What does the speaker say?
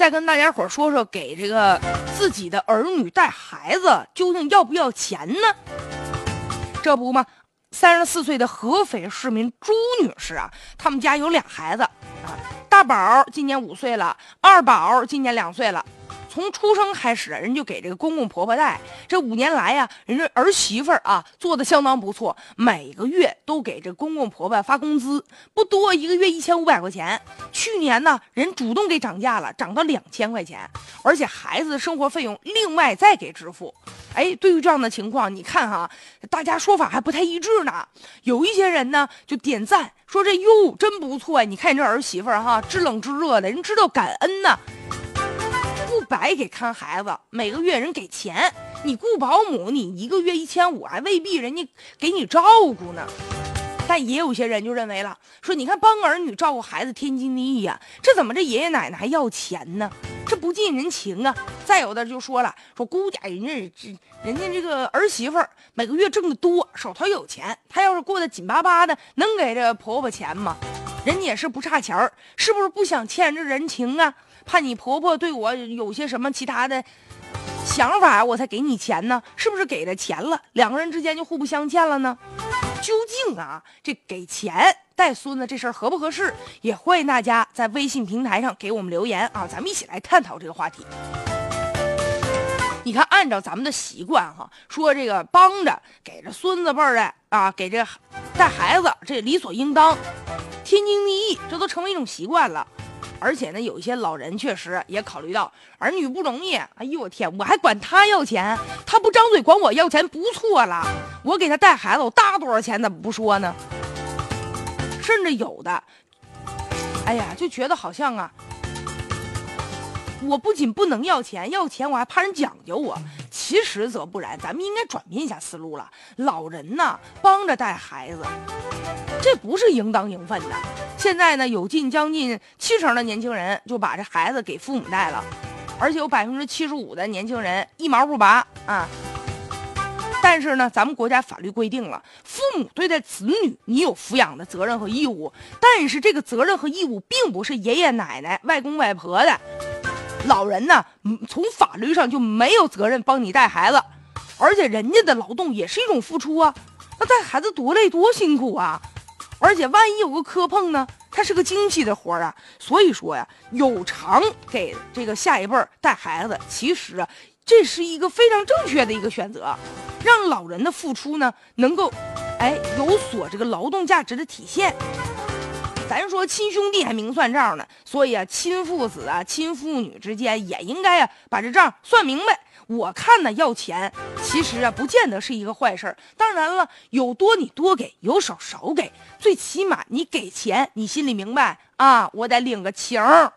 再跟大家伙说说，给这个自己的儿女带孩子究竟要不要钱呢？这不嘛？三十四岁的合肥市民朱女士啊，他们家有俩孩子啊，大宝今年五岁了，二宝今年两岁了。从出生开始，人就给这个公公婆婆带。这五年来呀，人家儿媳妇儿啊做的相当不错，每个月都给这公公婆婆发工资，不多，一个月一千五百块钱。去年呢，人主动给涨价了，涨到两千块钱，而且孩子的生活费用另外再给支付。哎，对于这样的情况，你看哈，大家说法还不太一致呢。有一些人呢就点赞说这哟真不错，你看你这儿媳妇儿哈，知冷知热的，人知道感恩呢。白给看孩子，每个月人给钱，你雇保姆，你一个月一千五，还未必人家给你照顾呢。但也有些人就认为了，说你看帮儿女照顾孩子天经地义呀，这怎么这爷爷奶奶还要钱呢？这不近人情啊！再有的就说了，说姑家人家人家这个儿媳妇每个月挣的多，手头有钱，她要是过得紧巴巴的，能给这婆婆钱吗？人家也是不差钱儿，是不是不想欠这人情啊？怕你婆婆对我有些什么其他的想法，我才给你钱呢？是不是给了钱了，两个人之间就互不相欠了呢？究竟啊，这给钱带孙子这事儿合不合适？也欢迎大家在微信平台上给我们留言啊，咱们一起来探讨这个话题。你看，按照咱们的习惯哈，说这个帮着给这孙子辈儿的啊，给这带孩子，这理所应当，天经地义，这都成为一种习惯了。而且呢，有一些老人确实也考虑到儿女不容易。哎呦我天，我还管他要钱，他不张嘴管我要钱不错了。我给他带孩子，我搭多少钱怎么不说呢？甚至有的，哎呀，就觉得好像啊，我不仅不能要钱，要钱我还怕人讲究我。其实则不然，咱们应该转变一下思路了。老人呢，帮着带孩子，这不是应当应分的。现在呢，有近将近七成的年轻人就把这孩子给父母带了，而且有百分之七十五的年轻人一毛不拔啊。但是呢，咱们国家法律规定了，父母对待子女，你有抚养的责任和义务。但是这个责任和义务并不是爷爷奶奶、外公外婆的。老人呢，从法律上就没有责任帮你带孩子，而且人家的劳动也是一种付出啊。那带孩子多累多辛苦啊，而且万一有个磕碰呢，他是个精细的活儿啊。所以说呀，有偿给这个下一辈儿带孩子，其实啊，这是一个非常正确的一个选择，让老人的付出呢，能够，哎，有所这个劳动价值的体现。咱说亲兄弟还明算账呢，所以啊，亲父子啊，亲父女之间也应该啊把这账算明白。我看呢，要钱其实啊，不见得是一个坏事当然了，有多你多给，有少少给，最起码你给钱，你心里明白啊，我得领个情儿。